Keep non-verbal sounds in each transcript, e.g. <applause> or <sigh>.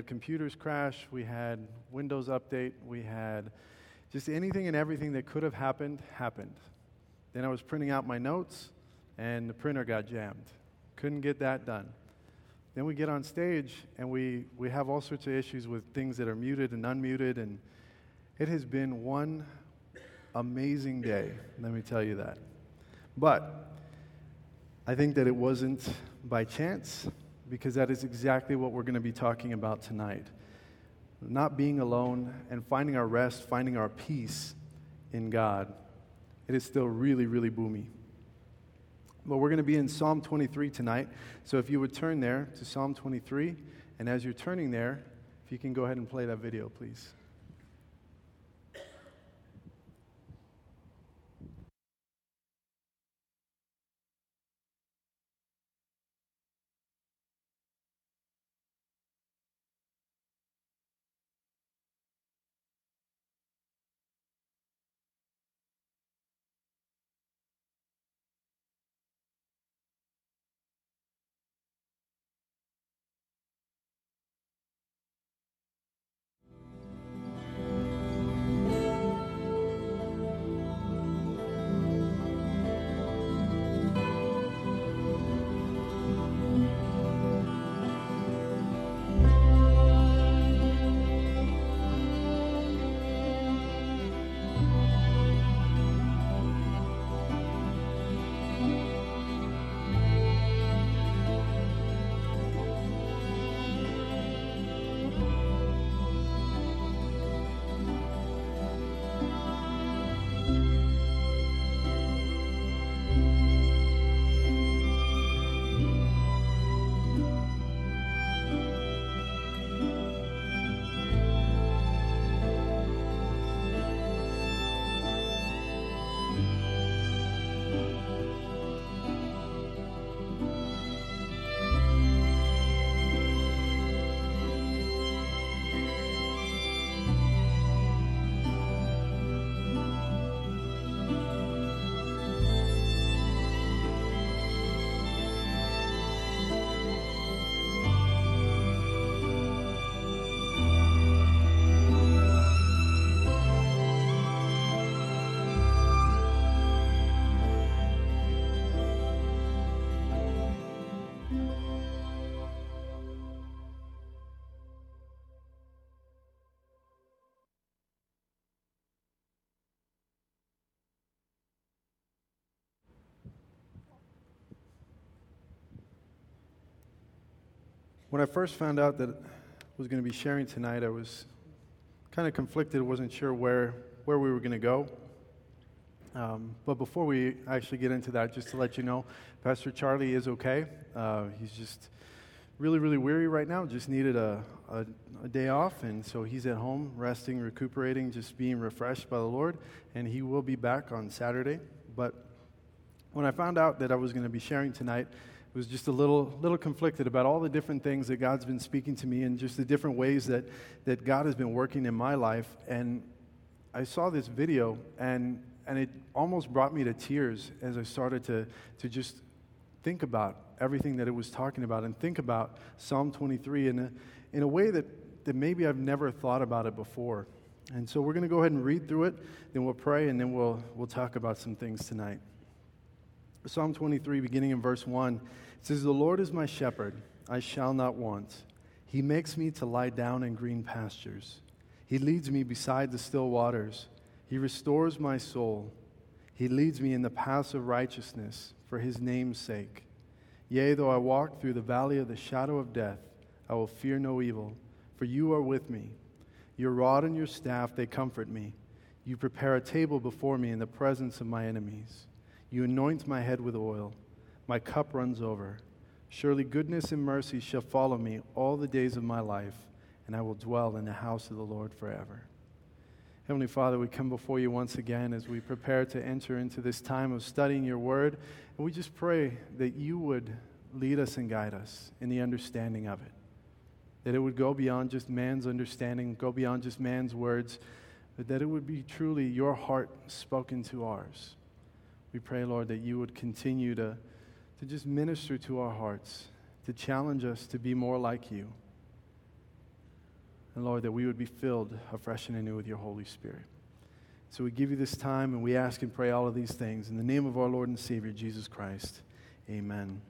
had computers crash, we had Windows update, we had just anything and everything that could have happened, happened. Then I was printing out my notes, and the printer got jammed. Couldn't get that done. Then we get on stage, and we, we have all sorts of issues with things that are muted and unmuted, and it has been one amazing day, let me tell you that. But I think that it wasn't by chance, because that is exactly what we're going to be talking about tonight. Not being alone and finding our rest, finding our peace in God. It is still really, really boomy. But we're going to be in Psalm 23 tonight. So if you would turn there to Psalm 23, and as you're turning there, if you can go ahead and play that video, please. When I first found out that I was going to be sharing tonight, I was kind of conflicted, wasn't sure where, where we were going to go. Um, but before we actually get into that, just to let you know, Pastor Charlie is okay. Uh, he's just really, really weary right now, just needed a, a, a, day off. And so he's at home, resting, recuperating, just being refreshed by the Lord. And he will be back on Saturday. But when I found out that I was going to be sharing tonight, was just a little, little conflicted about all the different things that God's been speaking to me and just the different ways that, that God has been working in my life. And I saw this video, and, and it almost brought me to tears as I started to, to just think about everything that it was talking about and think about Psalm 23 in a, in a way that, that maybe I've never thought about it before. And so we're going to go ahead and read through it, then we'll pray, and then we'll, we'll talk about some things tonight. Psalm 23, beginning in verse 1, it says, The Lord is my shepherd, I shall not want. He makes me to lie down in green pastures. He leads me beside the still waters. He restores my soul. He leads me in the paths of righteousness for his name's sake. Yea, though I walk through the valley of the shadow of death, I will fear no evil, for you are with me. Your rod and your staff, they comfort me. You prepare a table before me in the presence of my enemies. You anoint my head with oil, my cup runs over. Surely goodness and mercy shall follow me all the days of my life, and I will dwell in the house of the Lord forever. Heavenly Father, we come before you once again as we prepare to enter into this time of studying your word, and we just pray that you would lead us and guide us in the understanding of it. That it would go beyond just man's understanding, go beyond just man's words, but that it would be truly your heart spoken to ours. We pray, Lord, that you would continue to, to just minister to our hearts, to challenge us to be more like you. And Lord, that we would be filled afresh and anew with your Holy Spirit. So we give you this time and we ask and pray all of these things in the name of our Lord and Savior, Jesus Christ. Amen.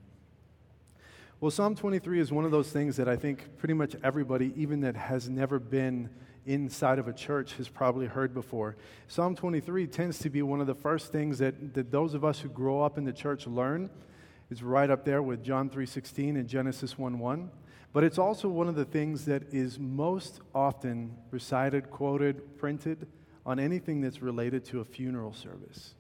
Well, Psalm 23 is one of those things that I think pretty much everybody, even that has never been inside of a church, has probably heard before. Psalm 23 tends to be one of the first things that, that those of us who grow up in the church learn. It's right up there with John 3.16 and Genesis 1.1. But it's also one of the things that is most often recited, quoted, printed on anything that's related to a funeral service.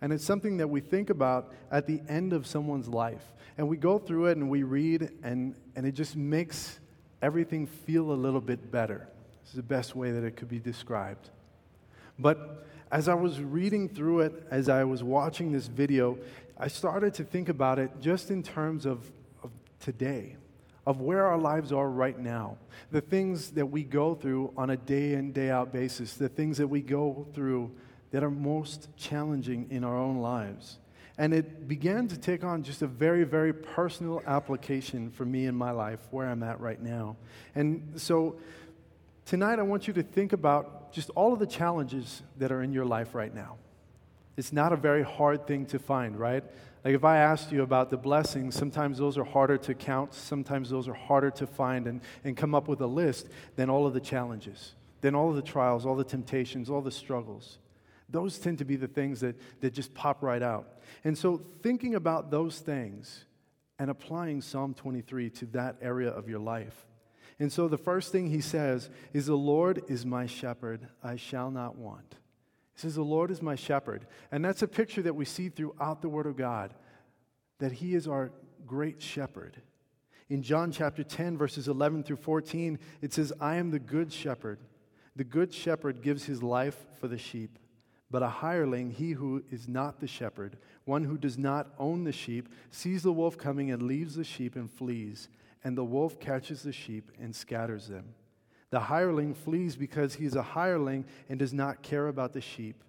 And it's something that we think about at the end of someone's life. And we go through it and we read, and, and it just makes everything feel a little bit better. Is the best way that it could be described. But as I was reading through it, as I was watching this video, I started to think about it just in terms of, of today of where our lives are right now, the things that we go through on a day in, day out basis, the things that we go through that are most challenging in our own lives. And it began to take on just a very, very personal application for me in my life, where I'm at right now. And so tonight I want you to think about just all of the challenges that are in your life right now. It's not a very hard thing to find, right? Like if I asked you about the blessings, sometimes those are harder to count, sometimes those are harder to find and, and come up with a list than all of the challenges, than all of the trials, all the temptations, all the struggles. Those tend to be the things that, that just pop right out. And so thinking about those things and applying Psalm 23 to that area of your life. And so the first thing he says is, The Lord is my shepherd, I shall not want. He says, The Lord is my shepherd. And that's a picture that we see throughout the Word of God, that He is our great shepherd. In John chapter 10, verses 11 through 14, it says, I am the good shepherd. The good shepherd gives his life for the sheep. But a hireling, he who is not the shepherd, one who does not own the sheep, sees the wolf coming and leaves the sheep and flees. And the wolf catches the sheep and scatters them. The hireling flees because he is a hireling and does not care about the sheep.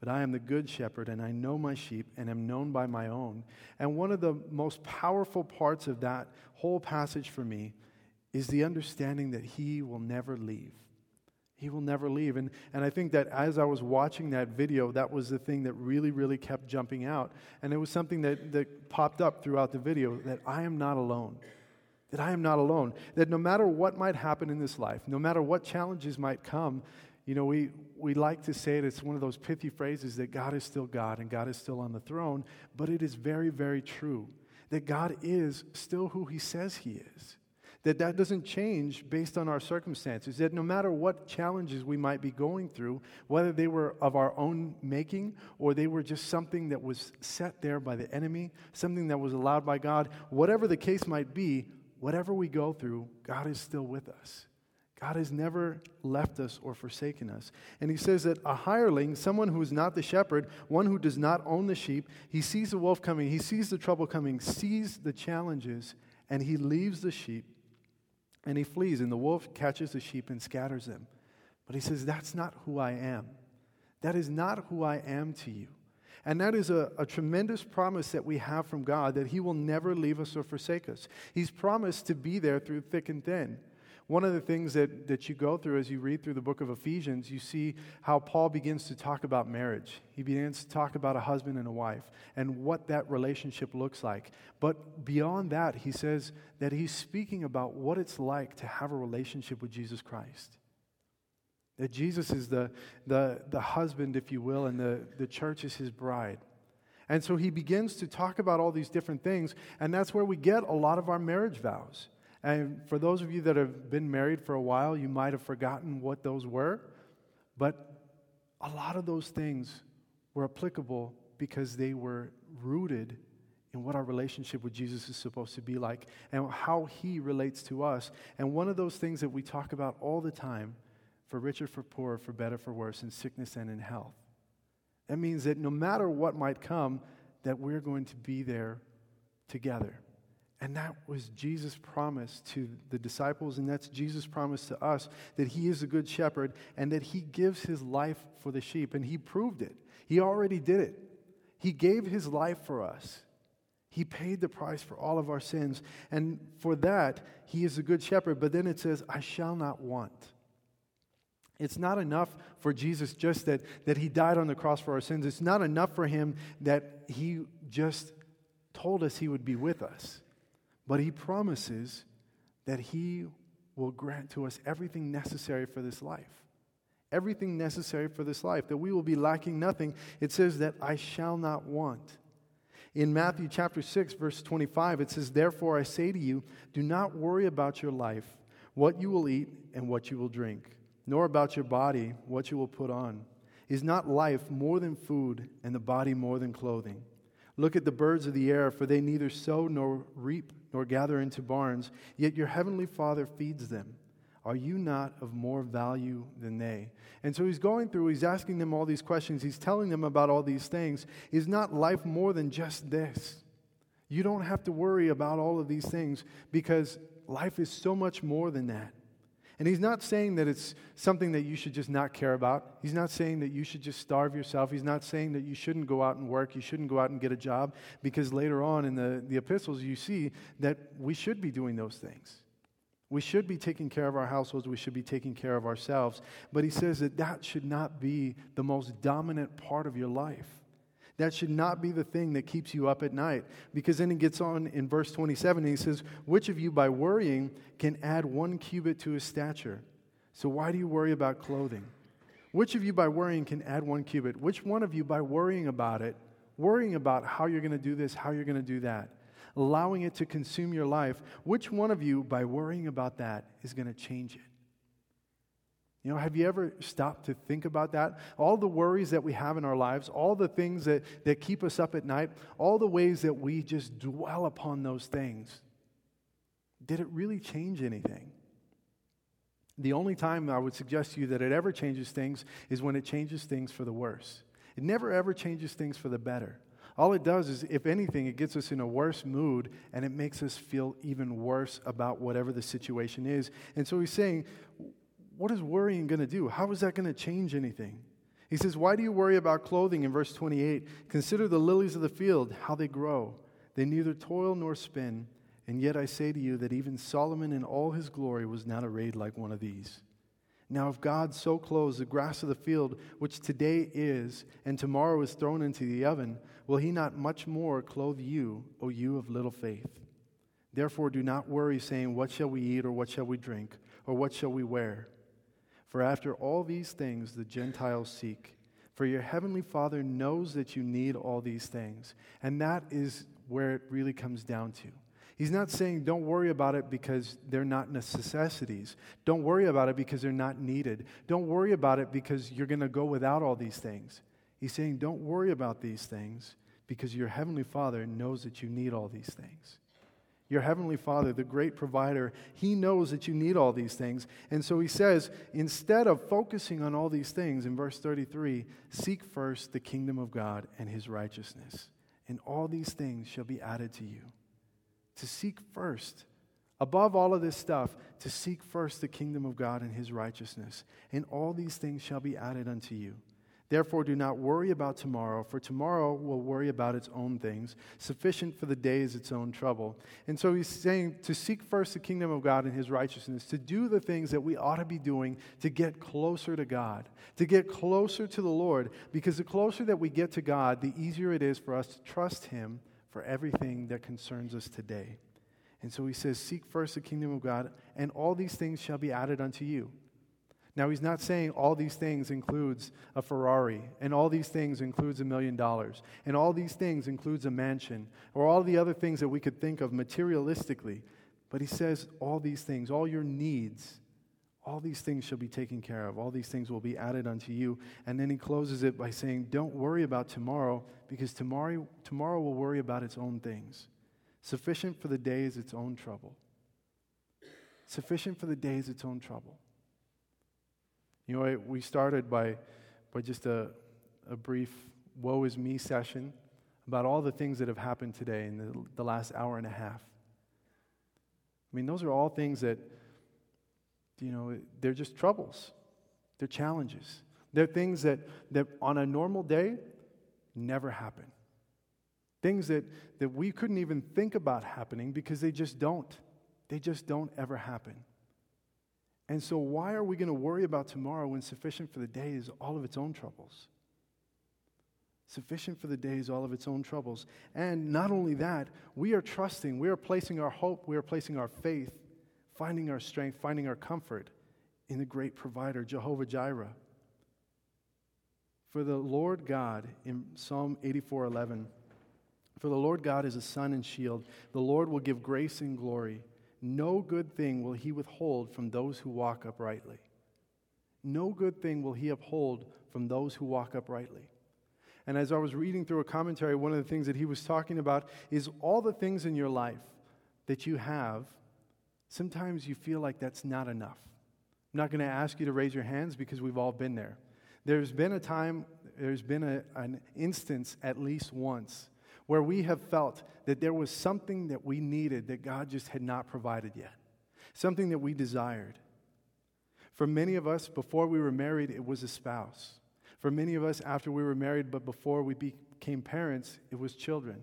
But I am the good shepherd, and I know my sheep, and am known by my own. And one of the most powerful parts of that whole passage for me is the understanding that he will never leave. He will never leave. And, and I think that as I was watching that video, that was the thing that really, really kept jumping out. And it was something that, that popped up throughout the video that I am not alone that I am not alone, that no matter what might happen in this life, no matter what challenges might come, you know, we, we like to say it, it's one of those pithy phrases that God is still God and God is still on the throne, but it is very, very true that God is still who He says He is. That that doesn't change based on our circumstances. That no matter what challenges we might be going through, whether they were of our own making or they were just something that was set there by the enemy, something that was allowed by God, whatever the case might be, whatever we go through, God is still with us. God has never left us or forsaken us. And he says that a hireling, someone who is not the shepherd, one who does not own the sheep, he sees the wolf coming, he sees the trouble coming, sees the challenges, and he leaves the sheep and he flees. And the wolf catches the sheep and scatters them. But he says, That's not who I am. That is not who I am to you. And that is a, a, tremendous promise that we have from God that He will never leave us or forsake us. He's promised to be there through thick and thin. One of the things that, that you go through as you read through the book of Ephesians, you see how Paul begins to talk about marriage. He begins to talk about a husband and a wife and what that relationship looks like. But beyond that, he says that he's speaking about what it's like to have a relationship with Jesus Christ. That Jesus is the, the, the husband, if you will, and the, the church is his bride. And so he begins to talk about all these different things, and that's where we get a lot of our marriage vows. And for those of you that have been married for a while, you might have forgotten what those were, but a lot of those things were applicable because they were rooted in what our relationship with Jesus is supposed to be like and how he relates to us. And one of those things that we talk about all the time for richer, for poorer, for better, for worse, in sickness and in health. That means that no matter what might come, that we're going to be there together. And that was Jesus' promise to the disciples, and that's Jesus' promise to us that He is a good shepherd and that He gives His life for the sheep. And He proved it. He already did it. He gave His life for us. He paid the price for all of our sins. And for that, He is a good shepherd. But then it says, I shall not want. It's not enough for Jesus just that, that He died on the cross for our sins. It's not enough for Him that He just told us He would be with us. But He promises that He will grant to us everything necessary for this life. Everything necessary for this life, that we will be lacking nothing. It says that I shall not want. In Matthew chapter 6, verse 25, it says, Therefore I say to you, do not worry about your life, what you will eat and what you will drink, nor about your body, what you will put on. Is not life more than food, and the body more than clothing? Look at the birds of the air, for they neither sow nor reap nor gather into barns, yet your heavenly Father feeds them. Are you not of more value than they? And so he's going through, he's asking them all these questions, he's telling them about all these things. Is not life more than just this? You don't have to worry about all of these things because life is so much more than that. And he's not saying that it's something that you should just not care about. He's not saying that you should just starve yourself. He's not saying that you shouldn't go out and work. You shouldn't go out and get a job because later on in the, the epistles, you see that we should be doing those things. We should be taking care of our households. We should be taking care of ourselves. But he says that that should not be the most dominant part of your life. That should not be the thing that keeps you up at night. Because then he gets on in verse 27 and he says, Which of you by worrying can add one cubit to his stature? So why do you worry about clothing? Which of you by worrying can add one cubit? Which one of you by worrying about it, worrying about how you're going to do this, how you're going to do that? allowing it to consume your life, which one of you, by worrying about that, is going to change it? You know, have you ever stopped to think about that? All the worries that we have in our lives, all the things that, that keep us up at night, all the ways that we just dwell upon those things. Did it really change anything? The only time I would suggest to you that it ever changes things is when it changes things for the worse. It never ever changes things for the better. All it does is, if anything, it gets us in a worse mood and it makes us feel even worse about whatever the situation is. And so he's saying, What is worrying going to do? How is that going to change anything? He says, Why do you worry about clothing in verse 28? Consider the lilies of the field, how they grow. They neither toil nor spin. And yet I say to you that even Solomon in all his glory was not arrayed like one of these. Now, if God so clothes the grass of the field, which today is, and tomorrow is thrown into the oven, will he not much more clothe you, O you of little faith? Therefore, do not worry, saying, What shall we eat, or what shall we drink, or what shall we wear? For after all these things the Gentiles seek. For your heavenly Father knows that you need all these things. And that is where it really comes down to. He's not saying don't worry about it because they're not necessities. Don't worry about it because they're not needed. Don't worry about it because you're going to go without all these things. He's saying don't worry about these things because your heavenly Father knows that you need all these things. Your heavenly Father, the great provider, he knows that you need all these things. And so he says, instead of focusing on all these things, in verse 33, seek first the kingdom of God and his righteousness, and all these things shall be added to you to seek first, above all of this stuff, to seek first the kingdom of God and his righteousness. And all these things shall be added unto you. Therefore, do not worry about tomorrow, for tomorrow will worry about its own things. Sufficient for the day is its own trouble. And so he's saying to seek first the kingdom of God and his righteousness, to do the things that we ought to be doing to get closer to God, to get closer to the Lord. Because the closer that we get to God, the easier it is for us to trust him for everything that concerns us today. And so he says, Seek first the kingdom of God, and all these things shall be added unto you. Now, he's not saying all these things includes a Ferrari, and all these things includes a million dollars, and all these things includes a mansion, or all the other things that we could think of materialistically. But he says all these things, all your needs, all these things shall be taken care of. All these things will be added unto you. And then he closes it by saying, Don't worry about tomorrow, because tomorrow, tomorrow will worry about its own things. Sufficient for the day is its own trouble. Sufficient for the day is its own trouble. You know, we started by, by just a, a brief woe is me session about all the things that have happened today in the, the last hour and a half. I mean, those are all things that you know, they're just troubles, they're challenges. They're things that, that on a normal day never happen. Things that, that we couldn't even think about happening because they just don't. They just don't ever happen. And so, why are we going to worry about tomorrow when sufficient for the day is all of its own troubles? Sufficient for the day is all of its own troubles. And not only that, we are trusting, we are placing our hope, we are placing our faith, finding our strength, finding our comfort in the great provider, Jehovah Jireh. For the Lord God, in Psalm 84 11, for the Lord God is a sun and shield. The Lord will give grace and glory. No good thing will he withhold from those who walk uprightly. No good thing will he uphold from those who walk uprightly. And as I was reading through a commentary, one of the things that he was talking about is all the things in your life that you have, sometimes you feel like that's not enough. I'm not going to ask you to raise your hands because we've all been there. There's been a time, there's been a, an instance at least once where we have felt that there was something that we needed that God just had not provided yet, something that we desired. For many of us, before we were married, it was a spouse. For many of us, after we were married, but before we became parents, it was children.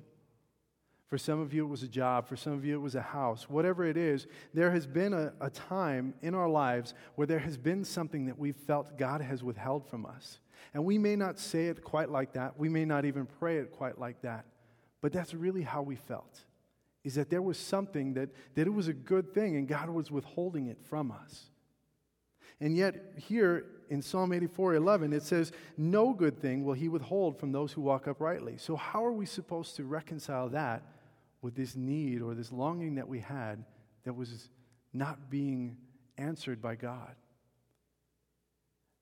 For some of you, it was a job. For some of you, it was a house. Whatever it is, there has been a, a time in our lives where there has been something that we've felt God has withheld from us. And we may not say it quite like that. We may not even pray it quite like that. But that's really how we felt. Is that there was something that, that it was a good thing and God was withholding it from us. And yet, here in Psalm 84 11, it says, No good thing will he withhold from those who walk uprightly. So, how are we supposed to reconcile that with this need or this longing that we had that was not being answered by God?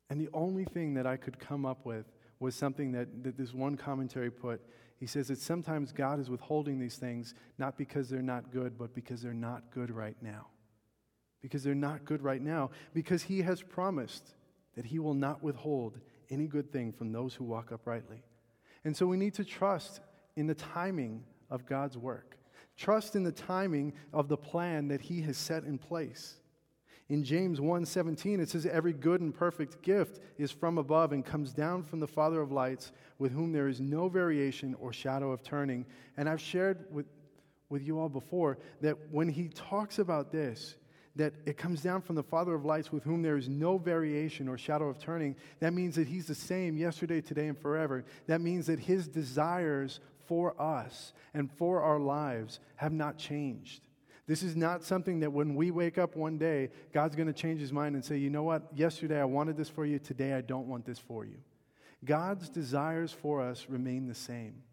And the only thing that I could come up with was something that, that this one commentary put he says that sometimes God is withholding these things not because they're not good, but because they're not good right now. Because they're not good right now, because He has promised that He will not withhold any good thing from those who walk uprightly. And so we need to trust in the timing of God's work, trust in the timing of the plan that He has set in place. In James 1:17 it says every good and perfect gift is from above and comes down from the Father of lights with whom there is no variation or shadow of turning. And I've shared with with you all before that when he talks about this that it comes down from the Father of lights with whom there is no variation or shadow of turning, that means that he's the same yesterday, today, and forever. That means that his desires for us and for our lives have not changed. This is not something that when we wake up one day, God's going to change his mind and say, you know what? Yesterday I wanted this for you. Today I don't want this for you. God's desires for us remain the same.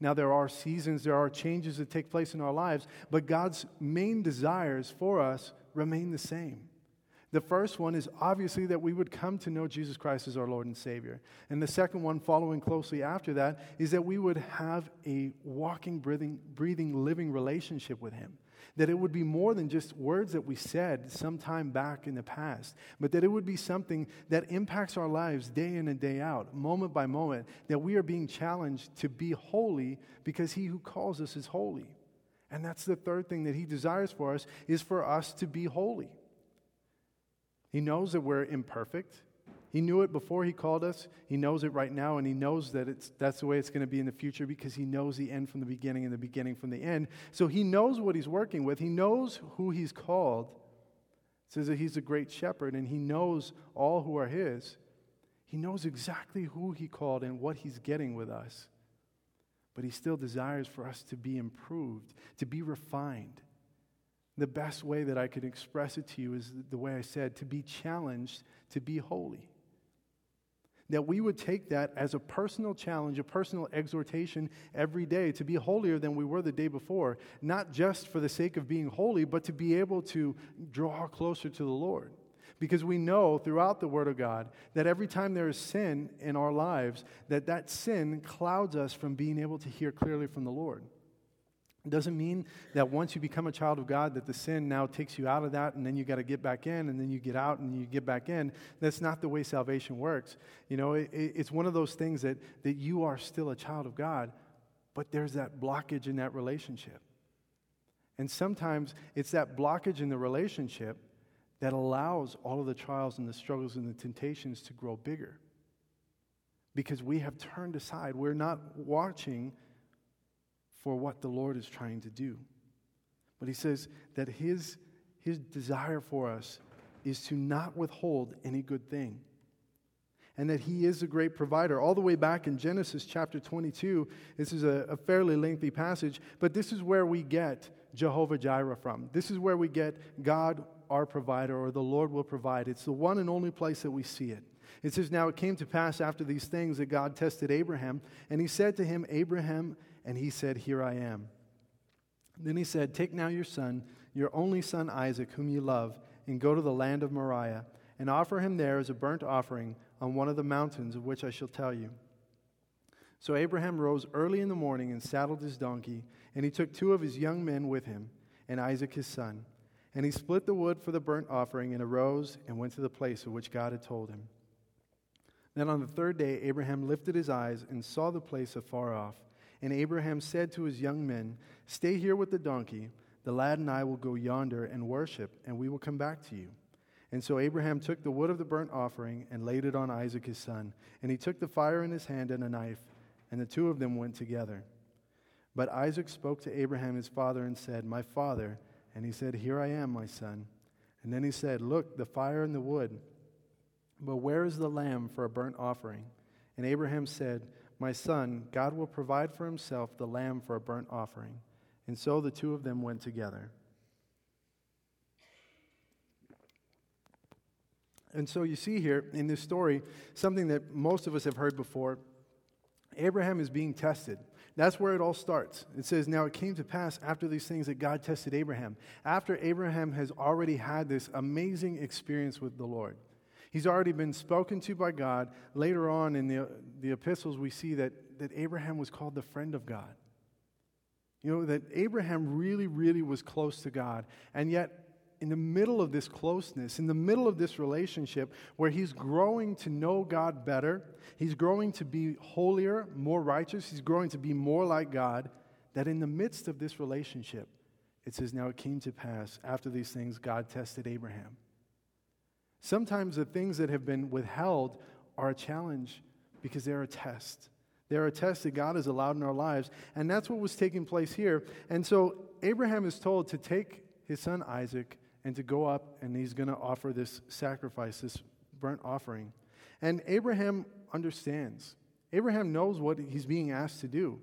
Now, there are seasons, there are changes that take place in our lives, but God's main desires for us remain the same. The first one is obviously that we would come to know Jesus Christ as our Lord and Savior. And the second one, following closely after that, is that we would have a walking, breathing, breathing living relationship with Him. That it would be more than just words that we said sometime back in the past, but that it would be something that impacts our lives day in and day out, moment by moment, that we are being challenged to be holy because He who calls us is holy. And that's the third thing that He desires for us is for us to be holy. He knows that we're imperfect. He knew it before he called us. He knows it right now, and he knows that it's, that's the way it's going to be in the future because he knows the end from the beginning and the beginning from the end. So he knows what he's working with. He knows who he's called. It says that he's a great shepherd, and he knows all who are his. He knows exactly who he called and what he's getting with us. But he still desires for us to be improved, to be refined. The best way that I could express it to you is the way I said to be challenged to be holy that we would take that as a personal challenge, a personal exhortation every day to be holier than we were the day before, not just for the sake of being holy, but to be able to draw closer to the Lord. Because we know throughout the Word of God that every time there is sin in our lives, that that sin clouds us from being able to hear clearly from the Lord. It doesn't mean that once you become a child of God that the sin now takes you out of that and then you got to get back in and then you get out and you get back in. That's not the way salvation works. You know, it, it's one of those things that, that you are still a child of God, but there's that blockage in that relationship. And sometimes it's that blockage in the relationship that allows all of the trials and the struggles and the temptations to grow bigger. Because we have turned aside. We're not watching for what the Lord is trying to do. But he says that his, his desire for us is to not withhold any good thing. And that he is a great provider. All the way back in Genesis chapter 22, this is a, a fairly lengthy passage, but this is where we get Jehovah Jireh from. This is where we get God, our provider, or the Lord will provide. It's the one and only place that we see it. It says, Now it came to pass after these things that God tested Abraham, and he said to him, Abraham, and he said, Here I am. Then he said, Take now your son, your only son Isaac, whom you love, and go to the land of Moriah, and offer him there as a burnt offering on one of the mountains of which I shall tell you. So Abraham rose early in the morning and saddled his donkey, and he took two of his young men with him, and Isaac his son. And he split the wood for the burnt offering, and arose and went to the place of which God had told him. Then on the third day, Abraham lifted his eyes and saw the place afar off. And Abraham said to his young men, Stay here with the donkey. The lad and I will go yonder and worship, and we will come back to you. And so Abraham took the wood of the burnt offering and laid it on Isaac his son. And he took the fire in his hand and a knife, and the two of them went together. But Isaac spoke to Abraham his father and said, My father. And he said, Here I am, my son. And then he said, Look, the fire and the wood but where is the lamb for a burnt offering? And Abraham said, My son, God will provide for himself the lamb for a burnt offering. And so the two of them went together. And so you see here in this story something that most of us have heard before. Abraham is being tested. That's where it all starts. It says, Now it came to pass after these things that God tested Abraham. After Abraham has already had this amazing experience with the Lord. He's already been spoken to by God. Later on in the, the epistles, we see that, that Abraham was called the friend of God. You know, that Abraham really, really was close to God. And yet, in the middle of this closeness, in the middle of this relationship where he's growing to know God better, he's growing to be holier, more righteous, he's growing to be more like God, that in the midst of this relationship, it says, Now it came to pass, after these things, God tested Abraham. Sometimes the things that have been withheld are a challenge because they're a test. They're a test that God has allowed in our lives. And that's what was taking place here. And so Abraham is told to take his son Isaac and to go up, and he's going to offer this sacrifice, this burnt offering. And Abraham understands. Abraham knows what he's being asked to do.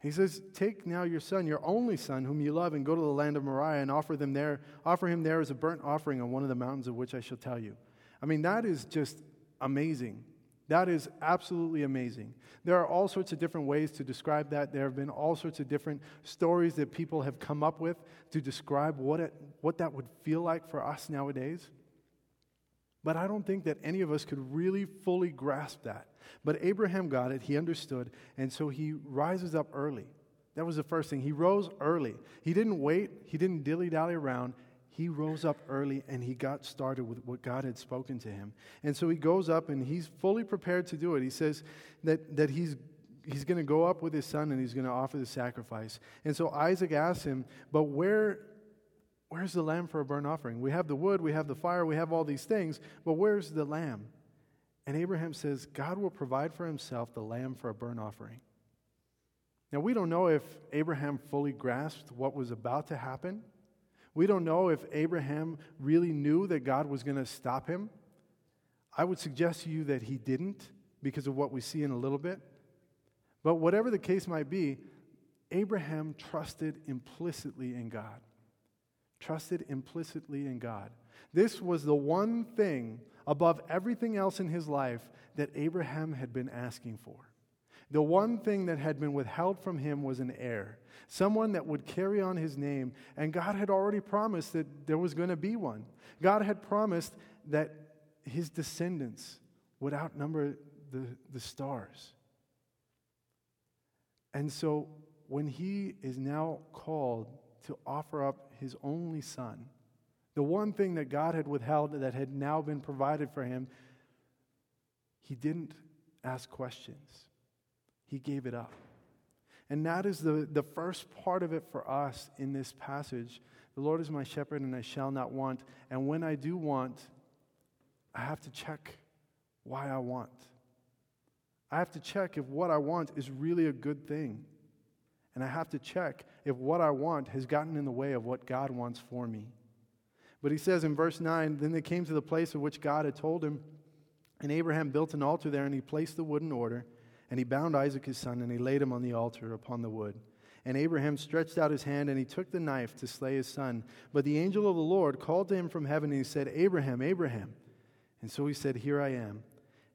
He says, Take now your son, your only son, whom you love, and go to the land of Moriah and offer them there, offer him there as a burnt offering on one of the mountains of which I shall tell you. I mean, that is just amazing. That is absolutely amazing. There are all sorts of different ways to describe that. There have been all sorts of different stories that people have come up with to describe what, it, what that would feel like for us nowadays. But I don't think that any of us could really fully grasp that. But Abraham got it, he understood, and so he rises up early. That was the first thing. He rose early. He didn't wait, he didn't dilly dally around. He rose up early and he got started with what God had spoken to him. And so he goes up and he's fully prepared to do it. He says that, that he's he's going to go up with his son and he's going to offer the sacrifice. And so Isaac asks him, But where, where's the lamb for a burnt offering? We have the wood, we have the fire, we have all these things, but where's the lamb? And Abraham says, God will provide for himself the lamb for a burnt offering. Now, we don't know if Abraham fully grasped what was about to happen. We don't know if Abraham really knew that God was going to stop him. I would suggest to you that he didn't because of what we see in a little bit. But whatever the case might be, Abraham trusted implicitly in God. Trusted implicitly in God. This was the one thing above everything else in his life that Abraham had been asking for. The one thing that had been withheld from him was an heir, someone that would carry on his name. And God had already promised that there was going to be one. God had promised that his descendants would outnumber the, the stars. And so when he is now called to offer up his only son, the one thing that God had withheld that had now been provided for him, he didn't ask questions. He gave it up. And that is the, the first part of it for us in this passage. The Lord is my shepherd, and I shall not want. And when I do want, I have to check why I want. I have to check if what I want is really a good thing. And I have to check if what I want has gotten in the way of what God wants for me. But he says in verse 9 Then they came to the place of which God had told him, and Abraham built an altar there, and he placed the wood in order, and he bound Isaac his son, and he laid him on the altar upon the wood. And Abraham stretched out his hand, and he took the knife to slay his son. But the angel of the Lord called to him from heaven, and he said, Abraham, Abraham. And so he said, Here I am.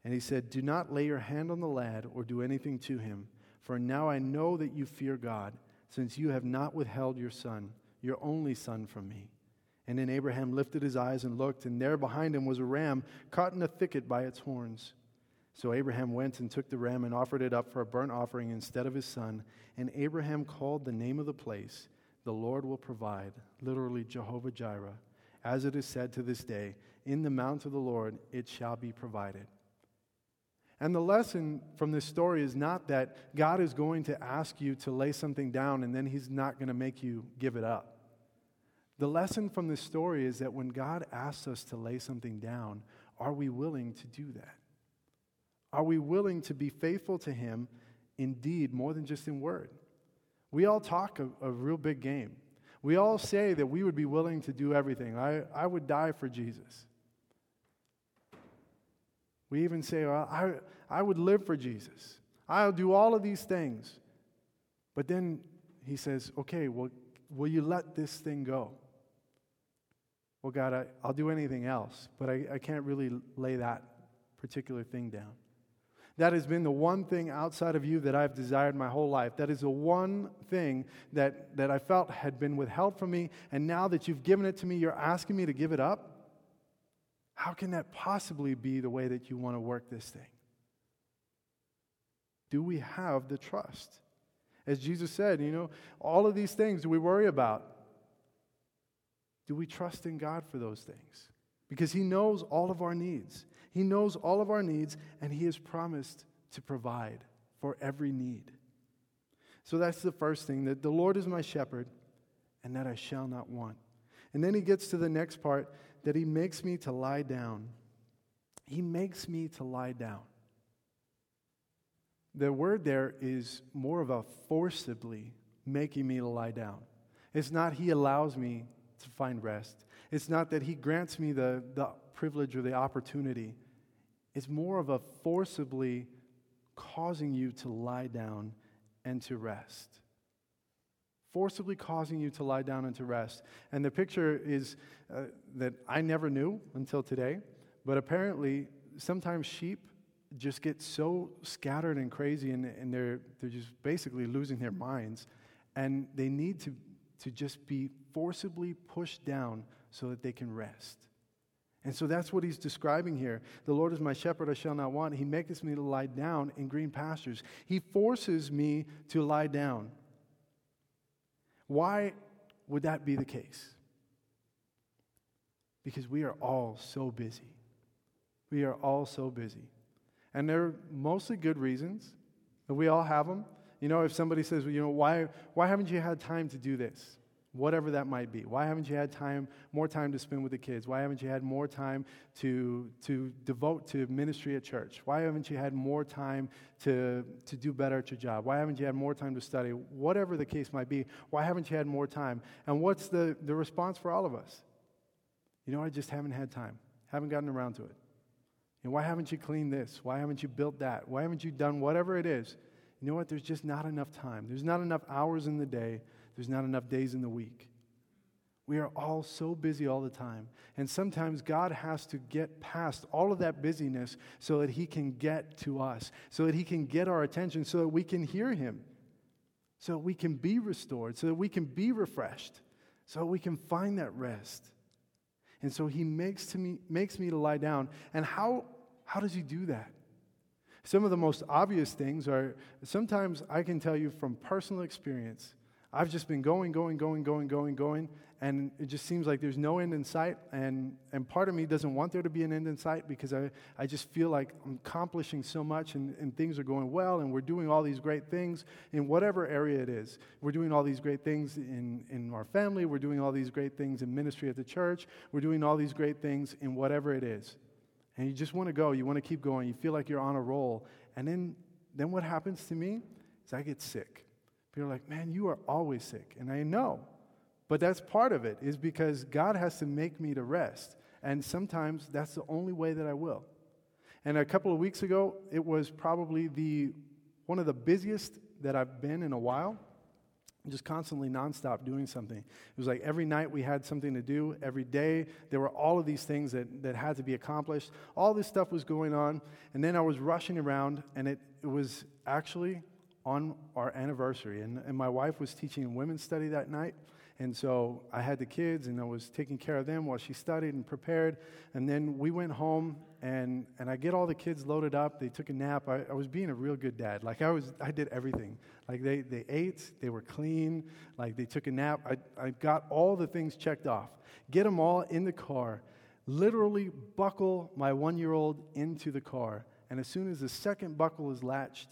And he said, Do not lay your hand on the lad or do anything to him, for now I know that you fear God, since you have not withheld your son, your only son, from me. And then Abraham lifted his eyes and looked, and there behind him was a ram caught in a thicket by its horns. So Abraham went and took the ram and offered it up for a burnt offering instead of his son. And Abraham called the name of the place, The Lord will provide, literally Jehovah Jireh. As it is said to this day, In the mount of the Lord it shall be provided. And the lesson from this story is not that God is going to ask you to lay something down and then he's not going to make you give it up. The lesson from this story is that when God asks us to lay something down, are we willing to do that? Are we willing to be faithful to Him in deed more than just in word? We all talk a, a real big game. We all say that we would be willing to do everything. I, I would die for Jesus. We even say, well, I, I would live for Jesus. I'll do all of these things. But then he says, okay, well, will you let this thing go? Well, God, I, will do anything else, but I, I can't really lay that particular thing down. That has been the one thing outside of you that I've desired my whole life. That is the one thing that, that I felt had been withheld from me, and now that you've given it to me, you're asking me to give it up? How can that possibly be the way that you want to work this thing? Do we have the trust? As Jesus said, you know, all of these things we worry about. Do we trust in God for those things? Because He knows all of our needs. He knows all of our needs, and He has promised to provide for every need. So that's the first thing that the Lord is my shepherd, and that I shall not want. And then He gets to the next part that He makes me to lie down. He makes me to lie down. The word there is more of a forcibly making me to lie down. It's not He allows me to find rest. It's not that He grants me the, the privilege or the opportunity. It's more of a forcibly causing you to lie down and to rest. Forcibly causing you to lie down and to rest. And the picture is uh, that I never knew until today, but apparently, sometimes sheep just get so scattered and crazy and, and they're, they're just basically losing their minds. And they need to to just be forcibly pushed down so that they can rest. And so that's what he's describing here. The Lord is my shepherd, I shall not want. He maketh me to lie down in green pastures. He forces me to lie down. Why would that be the case? Because we are all so busy. We are all so busy. And there are mostly good reasons, but we all have them. You know, if somebody says, well, you know, why, why haven't you had time to do this? Whatever that might be. Why haven't you had time, more time to spend with the kids? Why haven't you had more time to, to devote to ministry at church? Why haven't you had more time to, to do better at your job? Why haven't you had more time to study? Whatever the case might be, why haven't you had more time? And what's the, the response for all of us? You know, I just haven't had time, haven't gotten around to it. And why haven't you cleaned this? Why haven't you built that? Why haven't you done whatever it is? You know what? There's just not enough time. There's not enough hours in the day. There's not enough days in the week. We are all so busy all the time. And sometimes God has to get past all of that busyness so that He can get to us, so that He can get our attention, so that we can hear Him, so that we can be restored, so that we can be refreshed, so that we can find that rest. And so He makes, to me, makes me to lie down. And how, how does He do that? Some of the most obvious things are sometimes I can tell you from personal experience. I've just been going, going, going, going, going, going, and it just seems like there's no end in sight. And, and part of me doesn't want there to be an end in sight because I, I just feel like I'm accomplishing so much and, and things are going well, and we're doing all these great things in whatever area it is. We're doing all these great things in, in our family, we're doing all these great things in ministry at the church, we're doing all these great things in whatever it is and you just want to go, you want to keep going, you feel like you're on a roll. And then, then what happens to me is I get sick People are like, man, you are always sick. And I know. But that's part of it, is because God has to make me to rest. And sometimes that's the only way that I will. And a couple of weeks ago, it was probably the one of the busiest that I've been in a while. Just constantly nonstop doing something. It was like every night we had something to do. Every day there were all of these things that, that had to be accomplished. All this stuff was going on. And then I was rushing around, and it, it was actually on our anniversary. And, and my wife was teaching women's study that night. And so I had the kids and I was taking care of them while she studied and prepared. And then we went home and, and I get all the kids loaded up. They took a nap. I, I was being a real good dad. Like I was, I did everything. Like they, they ate, they were clean, like they took a nap. I, I got all the things checked off. Get them all in the car, literally buckle my one year old into the car. And as soon as the second buckle is latched,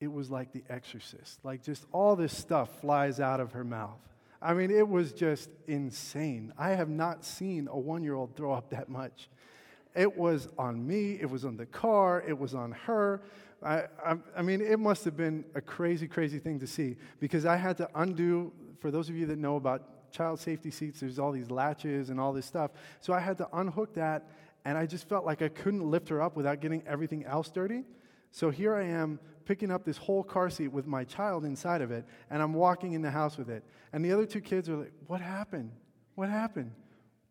it was like the exorcist. Like just all this stuff flies out of her mouth. I mean, it was just insane. I have not seen a one year old throw up that much. It was on me, it was on the car, it was on her. I, I, I, mean, it must have been a crazy, crazy thing to see because I had to undo, for those of you that know about child safety seats, there's all these latches and all this stuff. So I had to unhook that, and I just felt like I couldn't lift her up without getting everything else dirty. So here I am picking up this whole car seat with my child inside of it, and I'm walking in the house with it. And the other two kids are like, What happened? What happened?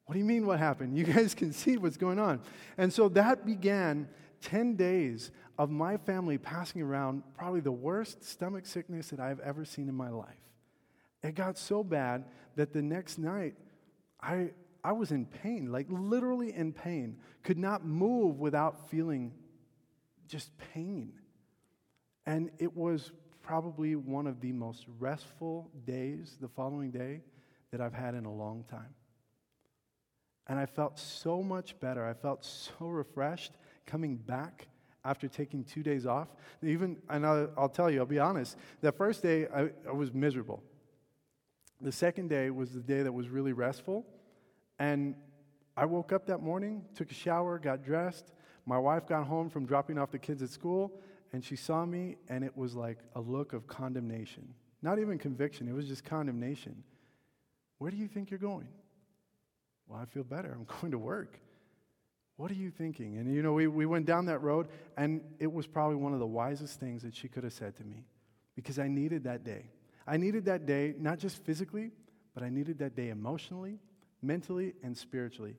What do you mean, what happened? You guys can see what's going on. And so that began 10 days of my family passing around probably the worst stomach sickness that I've ever seen in my life. It got so bad that the next night, I, I was in pain, like literally in pain, could not move without feeling just pain. And it was probably one of the most restful days the following day that I've had in a long time. And I felt so much better. I felt so refreshed coming back after taking two days off. Even, and I'll, I'll tell you, I'll be honest, the first day I, I was miserable. The second day was the day that was really restful. And I woke up that morning, took a shower, got dressed. My wife got home from dropping off the kids at school, and she saw me, and it was like a look of condemnation. Not even conviction, it was just condemnation. Where do you think you're going? Well, I feel better. I'm <laughs> going to work. What are you thinking? And you know, we, we went down that road, and it was probably one of the wisest things that she could have said to me because I needed that day. I needed that day, not just physically, but I needed that day emotionally, mentally, and spiritually.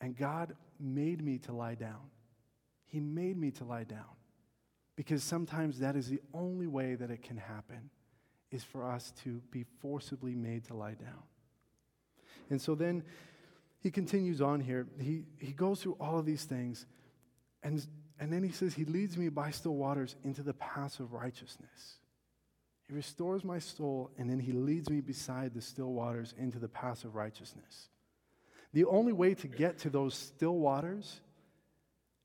And God made me to lie down. He made me to lie down because sometimes that is the only way that it can happen is for us to be forcibly made to lie down. And so then he continues on here. He, he goes through all of these things, and, and then he says, He leads me by still waters into the paths of righteousness. He restores my soul, and then he leads me beside the still waters into the paths of righteousness. The only way to get to those still waters,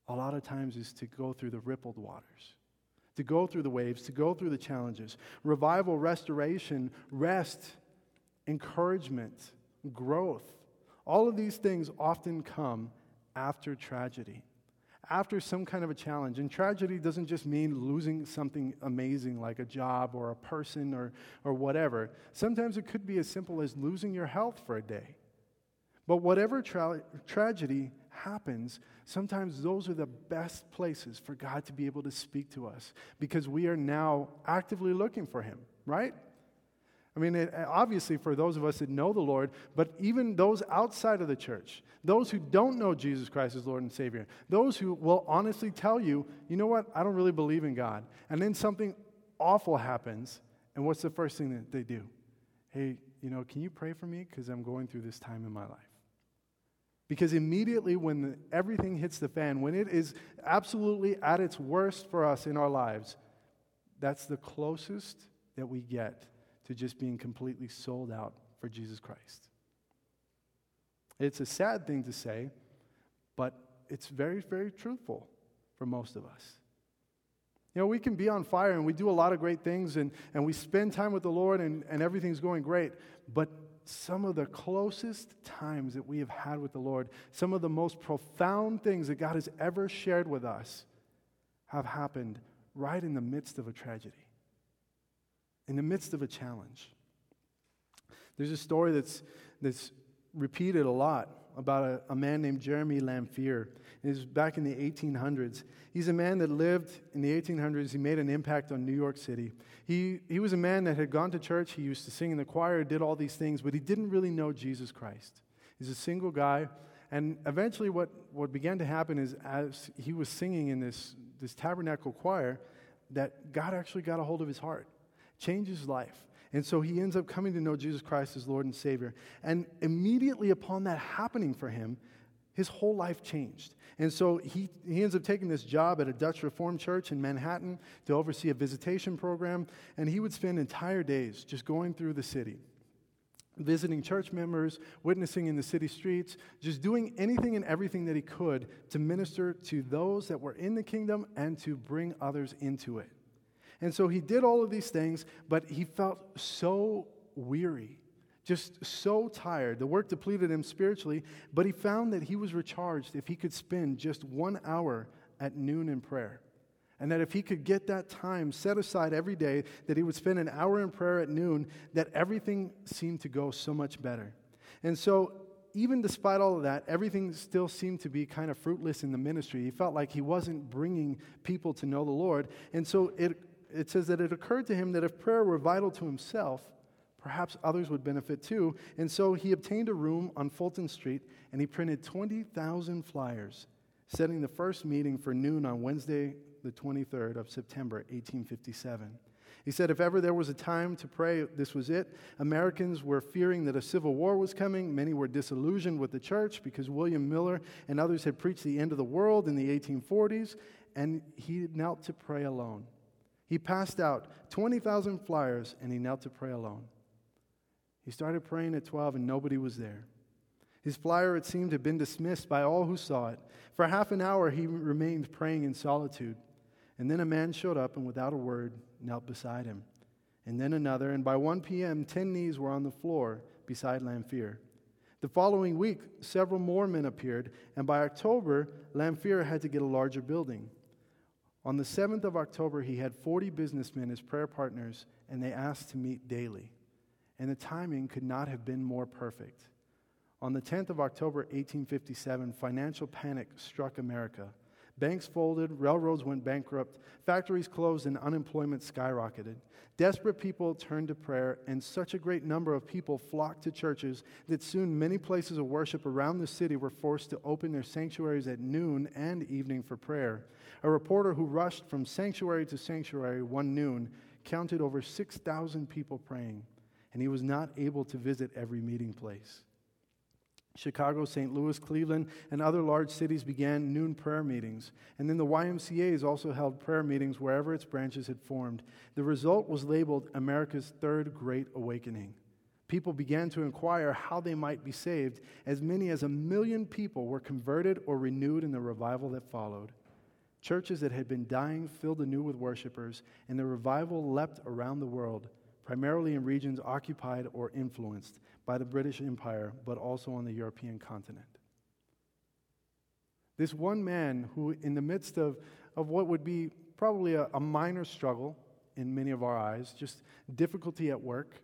a lot of times, is to go through the rippled waters to go through the waves, to go through the challenges. Revival, restoration, rest, encouragement, growth. All of these things often come after tragedy, after some kind of a challenge. And tragedy doesn't just mean losing something amazing like a job or a person or, or whatever. Sometimes it could be as simple as losing your health for a day. But whatever tra- tragedy happens, sometimes those are the best places for God to be able to speak to us because we are now actively looking for Him, right? I mean, it, obviously, for those of us that know the Lord, but even those outside of the church, those who don't know Jesus Christ as Lord and Savior, those who will honestly tell you, you know what, I don't really believe in God. And then something awful happens, and what's the first thing that they do? Hey, you know, can you pray for me? Because I'm going through this time in my life. Because immediately when everything hits the fan, when it is absolutely at its worst for us in our lives, that's the closest that we get to just being completely sold out for Jesus Christ. It's a sad thing to say, but it's very, very truthful for most of us. You know, we can be on fire and we do a lot of great things and, and we spend time with the Lord and, and everything's going great, but some of the closest times that we have had with the Lord, some of the most profound things that God has ever shared with us, have happened right in the midst of a tragedy. in the midst of a challenge. There's a story that's, that's repeated a lot about a, a man named Jeremy Lanphier. Was back in the 1800s. He's a man that lived in the 1800s. He made an impact on New York City. He, he was a man that had gone to church. He used to sing in the choir, did all these things, but he didn't really know Jesus Christ. He's a single guy. And eventually, what, what began to happen is as he was singing in this, this tabernacle choir, that God actually got a hold of his heart, changed his life. And so he ends up coming to know Jesus Christ as Lord and Savior. And immediately upon that happening for him, his whole life changed. And so he, he ends up taking this job at a Dutch Reformed church in Manhattan to oversee a visitation program. And he would spend entire days just going through the city, visiting church members, witnessing in the city streets, just doing anything and everything that he could to minister to those that were in the kingdom and to bring others into it. And so he did all of these things, but he felt so weary, just so tired. The work depleted him spiritually, but he found that he was recharged if he could spend just one hour at noon in prayer. And that if he could get that time set aside every day, that he would spend an hour in prayer at noon, that everything seemed to go so much better. And so, even despite all of that, everything still seemed to be kind of fruitless in the ministry. He felt like he wasn't bringing people to know the Lord. And so, it it says that it occurred to him that if prayer were vital to himself, perhaps others would benefit too. And so he obtained a room on Fulton Street and he printed 20,000 flyers, setting the first meeting for noon on Wednesday, the 23rd of September, 1857. He said, if ever there was a time to pray, this was it. Americans were fearing that a civil war was coming. Many were disillusioned with the church because William Miller and others had preached the end of the world in the 1840s, and he knelt to pray alone. He passed out 20,000 flyers and he knelt to pray alone. He started praying at 12 and nobody was there. His flyer, it seemed, had been dismissed by all who saw it. For half an hour, he remained praying in solitude. And then a man showed up and, without a word, knelt beside him. And then another, and by 1 p.m., 10 knees were on the floor beside Lanphier. The following week, several more men appeared, and by October, Lanphier had to get a larger building. On the 7th of October, he had 40 businessmen as prayer partners, and they asked to meet daily. And the timing could not have been more perfect. On the 10th of October, 1857, financial panic struck America. Banks folded, railroads went bankrupt, factories closed, and unemployment skyrocketed. Desperate people turned to prayer, and such a great number of people flocked to churches that soon many places of worship around the city were forced to open their sanctuaries at noon and evening for prayer. A reporter who rushed from sanctuary to sanctuary one noon counted over 6,000 people praying, and he was not able to visit every meeting place. Chicago, St. Louis, Cleveland, and other large cities began noon prayer meetings. And then the YMCA's also held prayer meetings wherever its branches had formed. The result was labeled America's Third Great Awakening. People began to inquire how they might be saved. As many as a million people were converted or renewed in the revival that followed. Churches that had been dying filled anew with worshipers, and the revival leapt around the world, primarily in regions occupied or influenced by the British Empire, but also on the European continent. This one man who, in the midst of, of what would be probably a, a minor struggle in many of our eyes, just difficulty at work,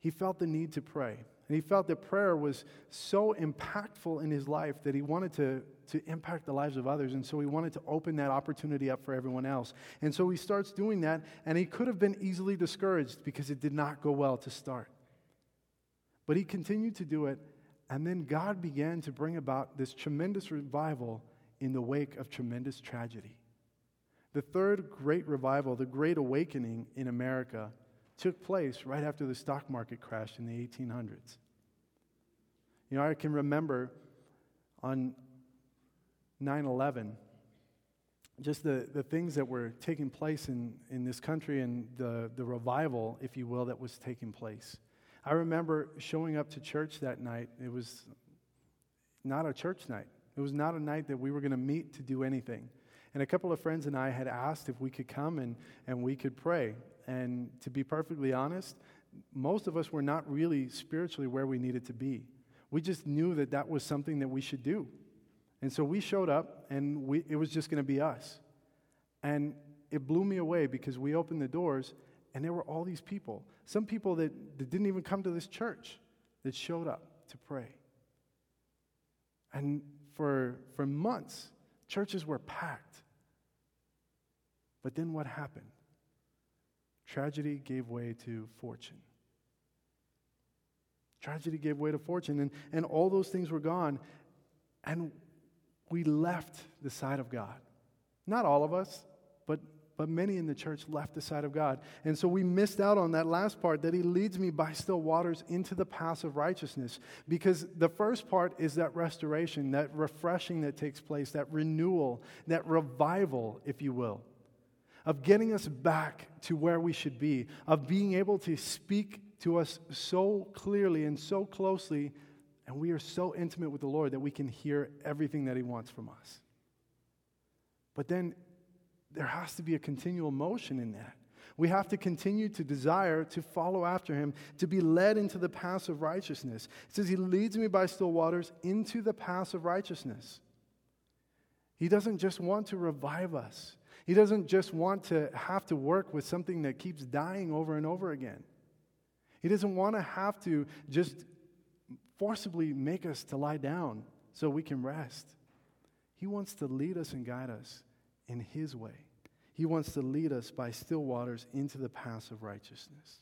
he felt the need to pray. And he felt that prayer was so impactful in his life that he wanted to, to impact the lives of others. And so he wanted to open that opportunity up for everyone else. And so he starts doing that, and he could have been easily discouraged because it did not go well to start. But he continued to do it, and then God began to bring about this tremendous revival in the wake of tremendous tragedy. The third great revival, the Great Awakening in America, took place right after the stock market crashed in the 1800s. You know, I can remember on 9 11, just the, the things that were taking place in, in this country and the, the revival, if you will, that was taking place. I remember showing up to church that night. It was not a church night, it was not a night that we were going to meet to do anything. And a couple of friends and I had asked if we could come and, and we could pray. And to be perfectly honest, most of us were not really spiritually where we needed to be. We just knew that that was something that we should do. And so we showed up, and we, it was just going to be us. And it blew me away because we opened the doors, And there were all these people, some people that, that didn't even come to this church, that showed up to pray. And for, for months, churches were packed. But then what happened? Tragedy gave way to fortune. Tragedy gave way to fortune, and, and all those things were gone. And we left the side of God. Not all of us, but, but many in the church left the side of God. And so we missed out on that last part that He leads me by still waters into the paths of righteousness. Because the first part is that restoration, that refreshing that takes place, that renewal, that revival, if you will, of getting us back to where we should be, of being able to speak to us so clearly and so closely, and we are so intimate with the Lord that we can hear everything that He wants from us. But then there has to be a continual motion in that. We have to continue to desire to follow after him, to be led into the paths of righteousness. It says, He leads me by still waters into the paths of righteousness. He doesn't just want to revive us, He doesn't just want to have to work with something that keeps dying over and over again. He doesn't want to have to just forcibly make us to lie down so we can rest. He wants to lead us and guide us in His way. He wants to lead us by still waters into the paths of righteousness.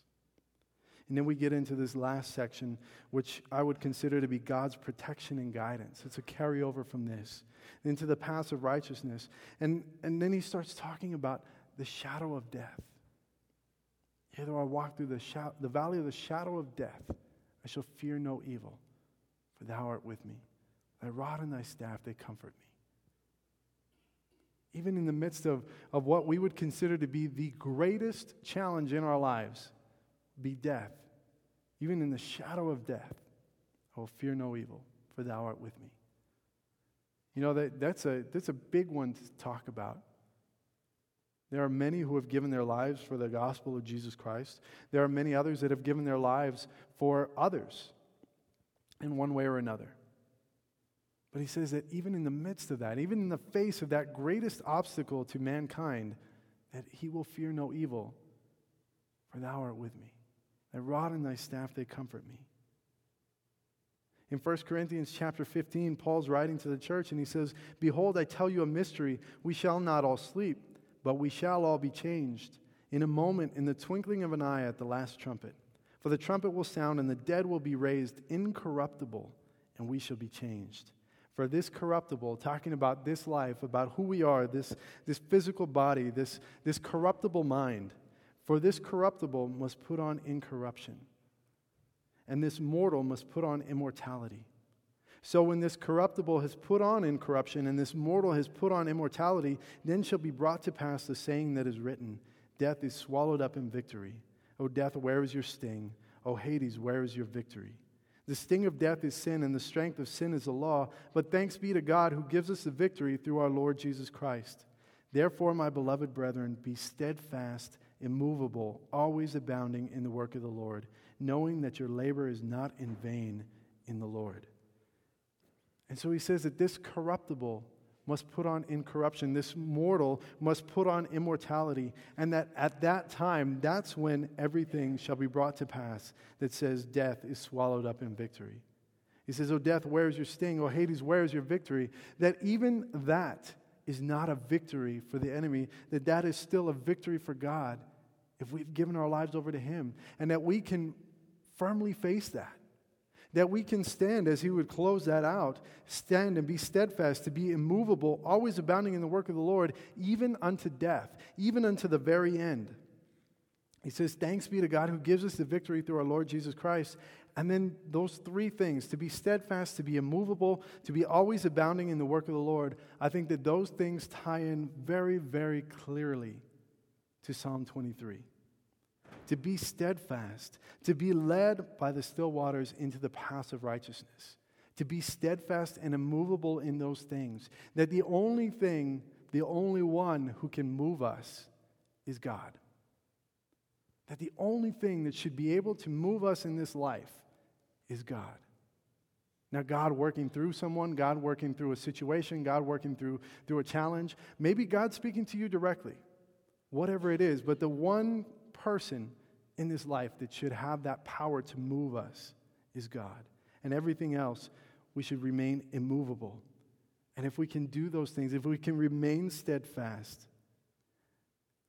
And then we get into this last section, which I would consider to be God's protection and guidance. It's a carryover from this into the paths of righteousness. And, and then he starts talking about the shadow of death. Yea, though I walk through the, the valley of the shadow of death, I shall fear no evil, for thou art with me. Thy rod and thy staff, they comfort me even in the midst of, of what we would consider to be the greatest challenge in our lives, be death, even in the shadow of death, I will fear no evil, for thou art with me. You know, that, that's, a, that's a big one to talk about. There are many who have given their lives for the gospel of Jesus Christ. There are many others that have given their lives for others in one way or another. But he says that even in the midst of that, even in the face of that greatest obstacle to mankind, that he will fear no evil, for thou art with me. Thy rod and thy staff, they comfort me. In 1 Corinthians chapter 15, Paul's writing to the church and he says, Behold, I tell you a mystery. We shall not all sleep, but we shall all be changed. In a moment, in the twinkling of an eye at the last trumpet. For the trumpet will sound, and the dead will be raised incorruptible, and we shall be changed. For this corruptible, talking about this life, about who we are, this, this physical body, this, this corruptible mind, for this corruptible must put on incorruption, and this mortal must put on immortality. So when this corruptible has put on incorruption, and this mortal has put on immortality, then shall be brought to pass the saying that is written Death is swallowed up in victory. O death, where is your sting? O Hades, where is your victory? The sting of death is sin, and the strength of sin is the law. But thanks be to God who gives us the victory through our Lord Jesus Christ. Therefore, my beloved brethren, be steadfast, immovable, always abounding in the work of the Lord, knowing that your labor is not in vain in the Lord. And so he says that this corruptible must put on incorruption. This mortal must put on immortality. And that at that time, that's when everything shall be brought to pass that says death is swallowed up in victory. He says, O death, where is your sting? O Hades, where is your victory? That even that is not a victory for the enemy, that that is still a victory for God if we've given our lives over to Him, and that we can firmly face that that we can stand as he would close that out stand and be steadfast, to be immovable, always abounding in the work of the Lord, even unto death, even unto the very end. He says, Thanks be to God who gives us the victory through our Lord Jesus Christ. And then those three things to be steadfast, to be immovable, to be always abounding in the work of the Lord I think that those things tie in very, very clearly to Psalm 23 to be steadfast, to be led by the still waters into the paths of righteousness, to be steadfast and immovable in those things. That the only thing, the only one who can move us is God. That the only thing that should be able to move us in this life is God. Now, God working through someone, God working through a situation, God working through, through a challenge. Maybe God speaking to you directly, whatever it is. But the one person in this life that should have that power to move us is God. And everything else, we should remain immovable. And if we can do those things, if we can remain steadfast,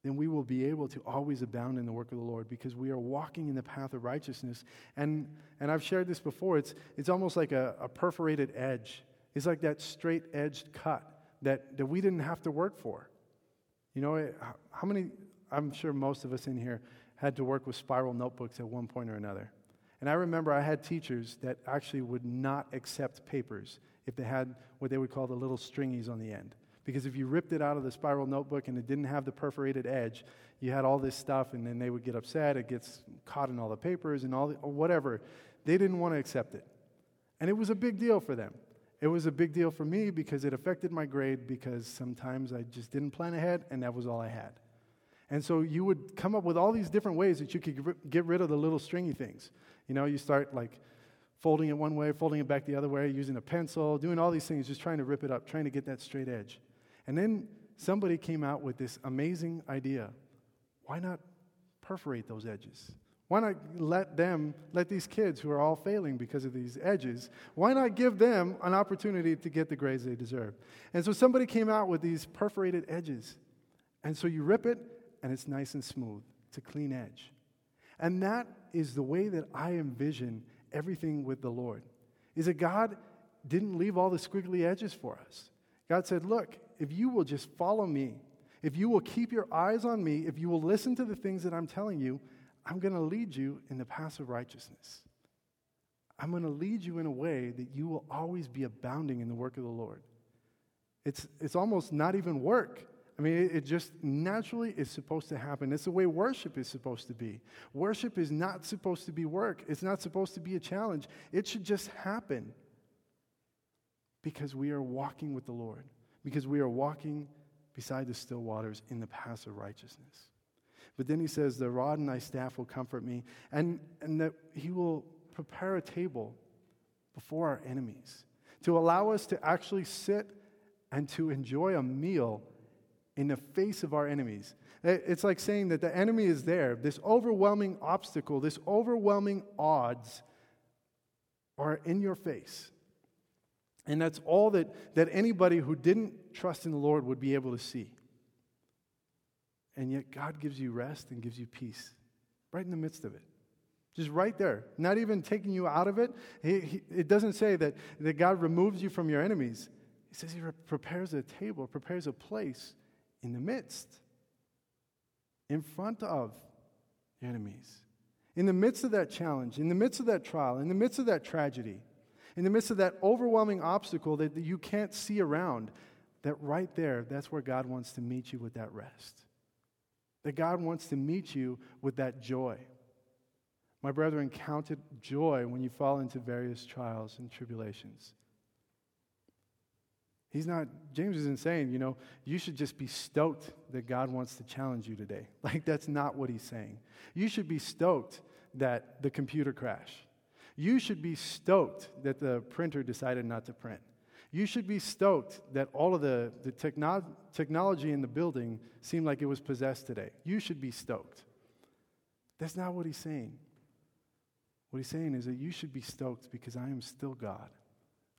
then we will be able to always abound in the work of the Lord because we are walking in the path of righteousness. And, and I've shared this before, it's, it's almost like a, a perforated edge. It's like that straight edged cut that, that we didn't have to work for. You know, how many, I'm sure most of us in here had to work with spiral notebooks at one point or another. And I remember I had teachers that actually would not accept papers if they had what they would call the little stringies on the end. Because if you ripped it out of the spiral notebook and it didn't have the perforated edge, you had all this stuff, and then they would get upset. It gets caught in all the papers and all the, whatever. They didn't want to accept it. And it was a big deal for them. It was a big deal for me because it affected my grade because sometimes I just didn't plan ahead and that was all I had. And so you would come up with all these different ways that you could get rid of the little stringy things. You know, you start like folding it one way, folding it back the other way, using a pencil, doing all these things, just trying to rip it up, trying to get that straight edge. And then somebody came out with this amazing idea. Why not perforate those edges? Why not let them, let these kids who are all failing because of these edges, why not give them an opportunity to get the grades they deserve? And so somebody came out with these perforated edges. And so you rip it, and it's nice and smooth. It's a clean edge. And that is the way that I envision everything with the Lord. Is that God didn't leave all the squiggly edges for us. God said, Look, if you will just follow me, if you will keep your eyes on me, if you will listen to the things that I'm telling you, I'm going to lead you in the path of righteousness. I'm going to lead you in a way that you will always be abounding in the work of the Lord. It's, it's almost not even work. I mean, it, just naturally is supposed to happen. It's the way worship is supposed to be. Worship is not supposed to be work, it's not supposed to be a challenge. It should just happen because we are walking with the Lord because we are walking beside the still waters in the paths of righteousness. But then he says, The rod and thy staff will comfort me, and, and that he will prepare a table before our enemies to allow us to actually sit and to enjoy a meal in the face of our enemies. Eh, it's like saying that the enemy is there, this overwhelming obstacle, this overwhelming odds are in your face. And that's all that, that anybody who didn't trust in the Lord would be able to see. And yet, God gives you rest and gives you peace right in the midst of it. Just right there, not even taking you out of it. He, he, it doesn't say that, that God removes you from your enemies. He says He prepares a table, prepares a place in the midst, in front of enemies. In the midst of that challenge, in the midst of that trial, in the midst of that tragedy, in the midst of that overwhelming obstacle that you can't see around, that right there, that's where God wants to meet you with that rest. That God wants to meet you with that joy. My brethren, count it joy when you fall into various trials and tribulations. He's not, James isn't saying, you know, you should just be stoked that God wants to challenge you today. <laughs> Like, that's not what he's saying. You should be stoked that the computer crashed. You should be stoked that the printer decided not to print. You should be stoked that all of the, the techno- technology in the building seemed like it was possessed today. You should be stoked. That's not what he's saying. What he's saying is that you should be stoked because I am still God.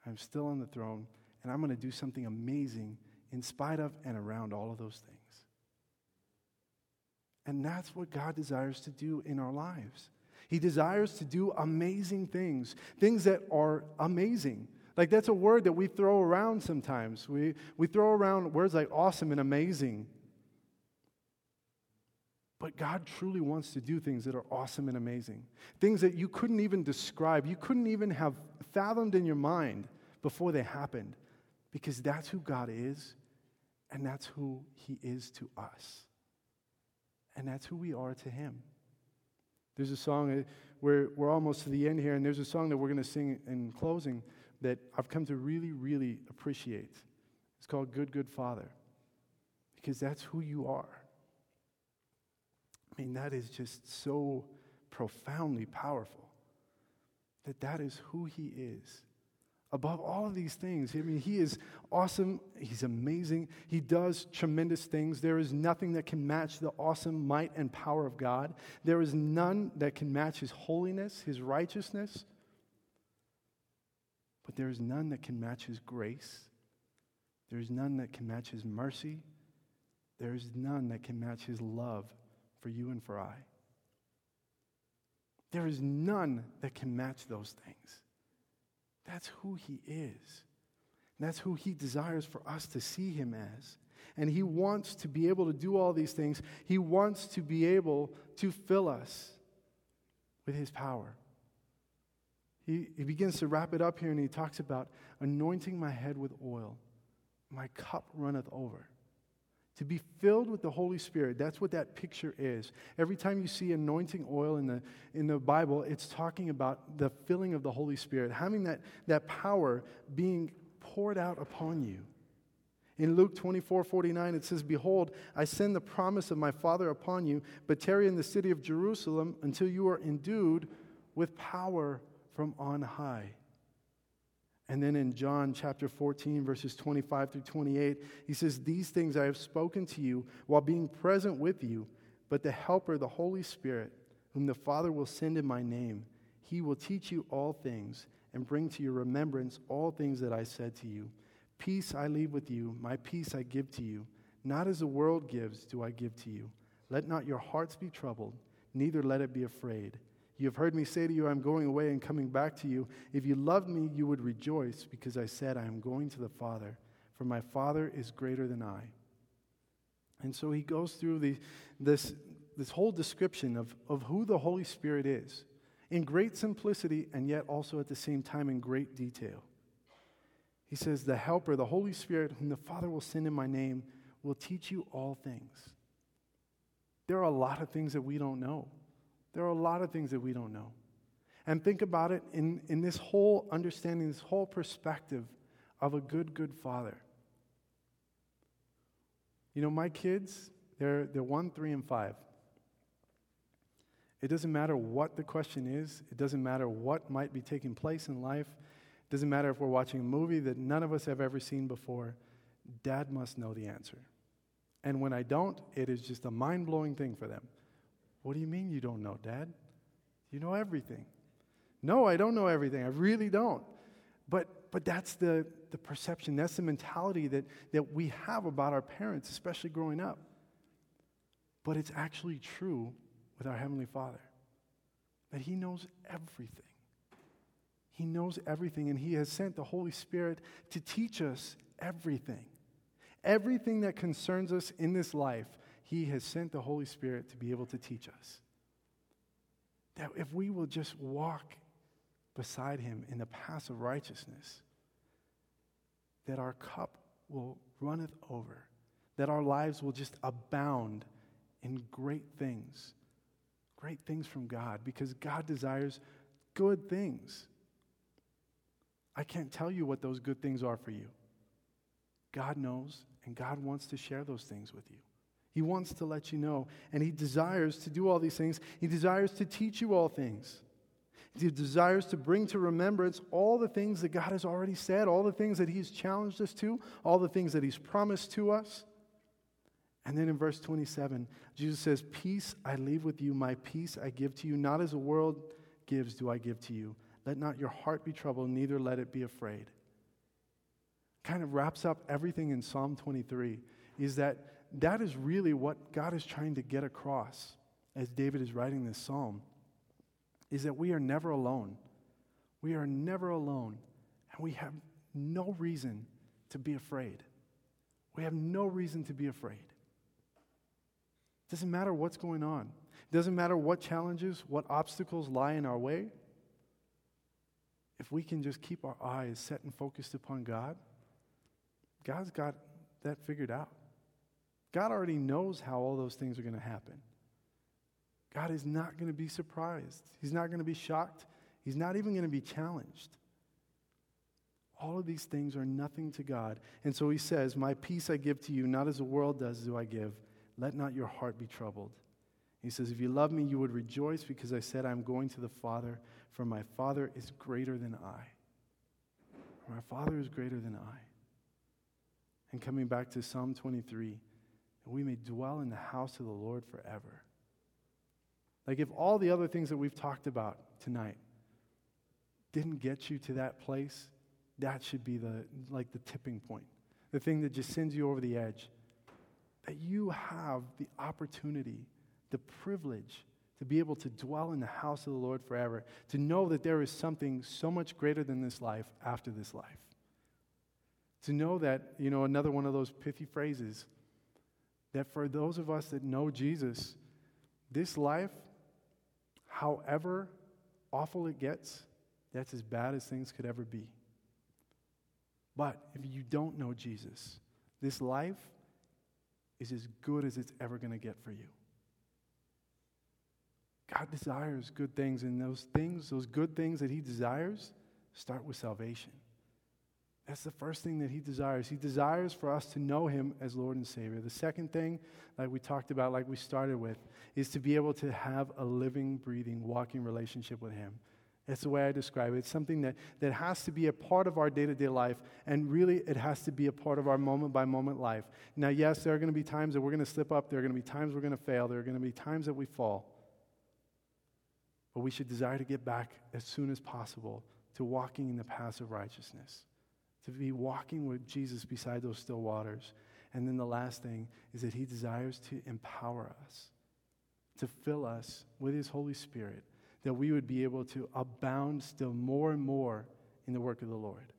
I'm still on the throne, and I'm going to do something amazing in spite of and around all of those things. And that's what God desires to do in our lives. He desires to do amazing things, things that are amazing. Like that's a word that we throw around sometimes. We, we throw around words like awesome and amazing. But God truly wants to do things that are awesome and amazing. Things that you couldn't even describe, you couldn't even have fathomed in your mind before they happened. Because that's who God is, and that's who He is to us. And that's who we are to Him. There's a song, uh, we're, we're almost to the end here, and there's a song that we're going to sing in closing that I've come to really, really appreciate. It's called Good, Good Father, because that's who you are. I mean, that is just so profoundly powerful that that is who he is above all of these things. I mean, He is awesome. He's amazing. He does tremendous things. There is nothing that can match the awesome might and power of God. There is none that can match His holiness, His righteousness. But there is none that can match His grace. There is none that can match His mercy. There is none that can match His love for you and for I. There is none that can match those things. That's who He is. That's who He desires for us to see Him as. And He wants to be able to do all these things. He wants to be able to fill us with His power. He, he begins to wrap it up here and he talks about anointing my head with oil. My cup runneth over. To be filled with the Holy Spirit, that's what that picture is. Every time you see anointing oil in the, in the Bible, it's talking about the filling of the Holy Spirit, having that, that power being poured out upon you. In Luke 24 49, it says, Behold, I send the promise of my Father upon you, but tarry in the city of Jerusalem until you are endued with power from on high. And then in John chapter 14, verses 25 through 28, he says, These things I have spoken to you while being present with you, but the Helper, the Holy Spirit, whom the Father will send in my name, he will teach you all things and bring to your remembrance all things that I said to you. Peace I leave with you, my peace I give to you. Not as the world gives, do I give to you. Let not your hearts be troubled, neither let it be afraid. You have heard me say to you, I'm going away and coming back to you. If you loved me, you would rejoice because I said, I am going to the Father, for my Father is greater than I. And so he goes through the, this, this whole description of, of who the Holy Spirit is in great simplicity and yet also at the same time in great detail. He says, The Helper, the Holy Spirit, whom the Father will send in my name, will teach you all things. There are a lot of things that we don't know. There are a lot of things that we don't know. And think about it in, in this whole understanding, this whole perspective of a good, good father. You know, my kids, they're, they're one, three, and five. It doesn't matter what the question is, it doesn't matter what might be taking place in life, it doesn't matter if we're watching a movie that none of us have ever seen before. Dad must know the answer. And when I don't, it is just a mind blowing thing for them. What do you mean you don't know, Dad? You know everything. No, I don't know everything. I really don't. But, but that's the, the perception, that's the mentality that, that we have about our parents, especially growing up. But it's actually true with our Heavenly Father that He knows everything. He knows everything, and He has sent the Holy Spirit to teach us everything. Everything that concerns us in this life, he has sent the Holy Spirit to be able to teach us. That if we will just walk beside Him in the path of righteousness, that our cup will runneth over, that our lives will just abound in great things, great things from God, because God desires good things. I can't tell you what those good things are for you. God knows, and God wants to share those things with you. He wants to let you know. And He desires to do all these things. He desires to teach you all things. He desires to bring to remembrance all the things that God has already said, all the things that He's challenged us to, all the things that He's promised to us. And then in verse 27, Jesus says, Peace I leave with you, my peace I give to you. Not as the world gives, do I give to you. Let not your heart be troubled, neither let it be afraid. Kind of wraps up everything in Psalm 23 is that that is really what God is trying to get across as David is writing this psalm is that we are never alone. We are never alone, and we have no reason to be afraid. We have no reason to be afraid. It doesn't matter what's going on. It doesn't matter what challenges, what obstacles lie in our way. If we can just keep our eyes set and focused upon God, God's got that figured out. God already knows how all those things are going to happen. God is not going to be surprised. He's not going to be shocked. He's not even going to be challenged. All of these things are nothing to God. And so he says, My peace I give to you, not as the world does, do I give. Let not your heart be troubled. He says, If you love me, you would rejoice because I said, I'm going to the Father, for my Father is greater than I. My Father is greater than I. And coming back to Psalm 23, we may dwell in the house of the Lord forever. Like, if all the other things that we've talked about tonight didn't get you to that place, that should be the, like, the tipping point, the thing that just sends you over the edge. That you have the opportunity, the privilege to be able to dwell in the house of the Lord forever, to know that there is something so much greater than this life after this life. To know that, you know, another one of those pithy phrases, that for those of us that know Jesus, this life, however awful it gets, that's as bad as things could ever be. But if you don't know Jesus, this life is as good as it's ever going to get for you. God desires good things, and those things, those good things that He desires, start with salvation. That's the first thing that He desires. He desires for us to know Him as Lord and Savior. The second thing, like we talked about, like we started with, is to be able to have a living, breathing, walking relationship with Him. That's the way I describe it. It's something that, that has to be a part of our day to day life, and really it has to be a part of our moment by moment life. Now, yes, there are going to be times that we're going to slip up, there are going to be times we're going to fail, there are going to be times that we fall. But we should desire to get back as soon as possible to walking in the paths of righteousness, to be walking with Jesus beside those still waters. And then the last thing is that He desires to empower us, to fill us with His Holy Spirit, that we would be able to abound still more and more in the work of the Lord.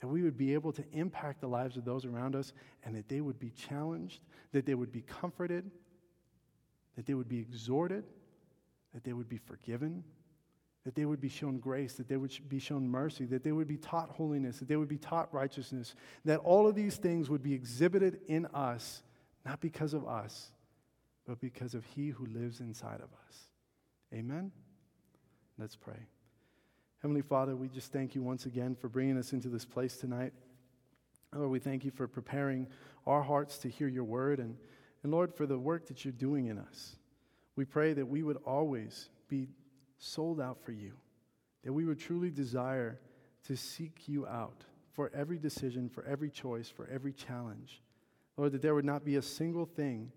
That we would be able to impact the lives of those around us and that they would be challenged, that they would be comforted, that they would be exhorted that they would be forgiven, that they would be shown grace, that they would be shown mercy, that they would be taught holiness, that they would be taught righteousness, that all of these things would be exhibited in us, not because of us, but because of He who lives inside of us. Amen? Let's pray. Heavenly Father, we just thank you once again for bringing us into this place tonight. Lord, we thank you for preparing our hearts to hear your word and, and Lord, for the work that you're doing in us. We pray that we would always be sold out for you, that we would truly desire to seek you out for every decision, for every choice, for every challenge. Lord, that there would not be a single thing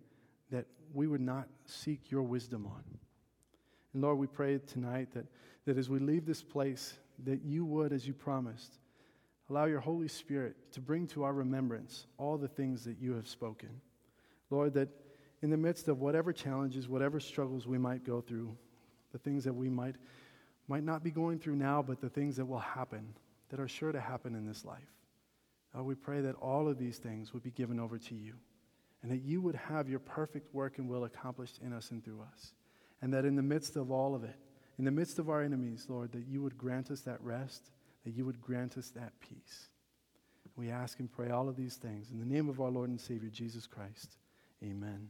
that we would not seek your wisdom on. And Lord, we pray tonight that, that as we leave this place, that you would, as you promised, allow your Holy Spirit to bring to our remembrance all the things that you have spoken. Lord, that in the midst of whatever challenges, whatever struggles we might go through, the things that we might, might not be going through now, but the things that will happen, that are sure to happen in this life. We pray that all of these things would be given over to you, and that you would have your perfect work and will accomplished in us and through us. And that in the midst of all of it, in the midst of our enemies, Lord, that you would grant us that rest, that you would grant us that peace. We ask and pray all of these things in the name of our Lord and Savior, Jesus Christ. Amen.